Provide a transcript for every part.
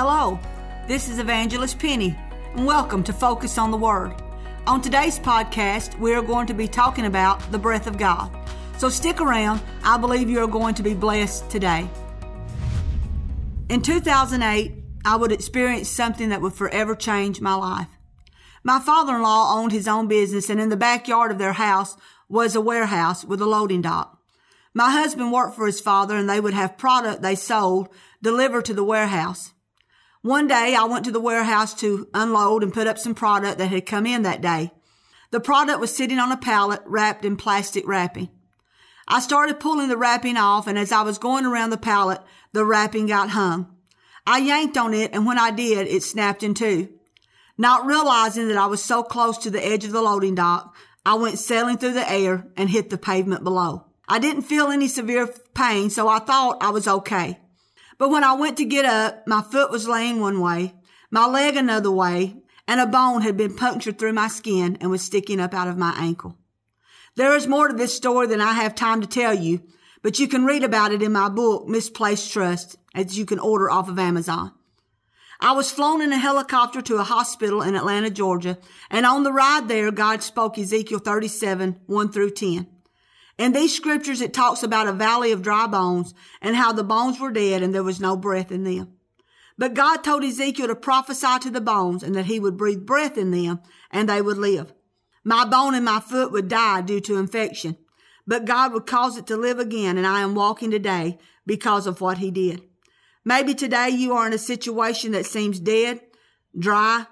Hello, this is Evangelist Penny, and welcome to Focus on the Word. On today's podcast, we are going to be talking about the breath of God. So stick around. I believe you are going to be blessed today. In 2008, I would experience something that would forever change my life. My father in law owned his own business, and in the backyard of their house was a warehouse with a loading dock. My husband worked for his father, and they would have product they sold delivered to the warehouse. One day I went to the warehouse to unload and put up some product that had come in that day. The product was sitting on a pallet wrapped in plastic wrapping. I started pulling the wrapping off and as I was going around the pallet, the wrapping got hung. I yanked on it and when I did, it snapped in two. Not realizing that I was so close to the edge of the loading dock, I went sailing through the air and hit the pavement below. I didn't feel any severe pain, so I thought I was okay. But when I went to get up, my foot was laying one way, my leg another way, and a bone had been punctured through my skin and was sticking up out of my ankle. There is more to this story than I have time to tell you, but you can read about it in my book, Misplaced Trust, as you can order off of Amazon. I was flown in a helicopter to a hospital in Atlanta, Georgia, and on the ride there, God spoke Ezekiel 37, 1 through 10. In these scriptures, it talks about a valley of dry bones and how the bones were dead and there was no breath in them. But God told Ezekiel to prophesy to the bones and that he would breathe breath in them and they would live. My bone in my foot would die due to infection, but God would cause it to live again and I am walking today because of what he did. Maybe today you are in a situation that seems dead, dry,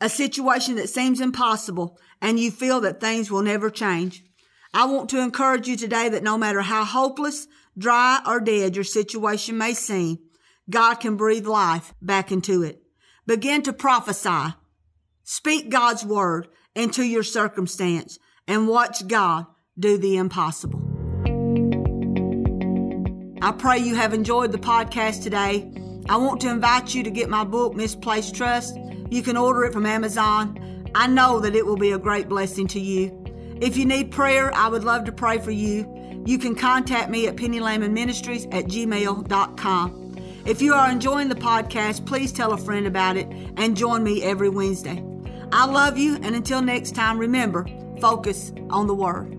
a situation that seems impossible, and you feel that things will never change. I want to encourage you today that no matter how hopeless, dry, or dead your situation may seem, God can breathe life back into it. Begin to prophesy. Speak God's word into your circumstance and watch God do the impossible. I pray you have enjoyed the podcast today. I want to invite you to get my book, Misplaced Trust. You can order it from Amazon. I know that it will be a great blessing to you. If you need prayer, I would love to pray for you. You can contact me at pennylamonministries at gmail.com. If you are enjoying the podcast, please tell a friend about it and join me every Wednesday. I love you, and until next time, remember focus on the Word.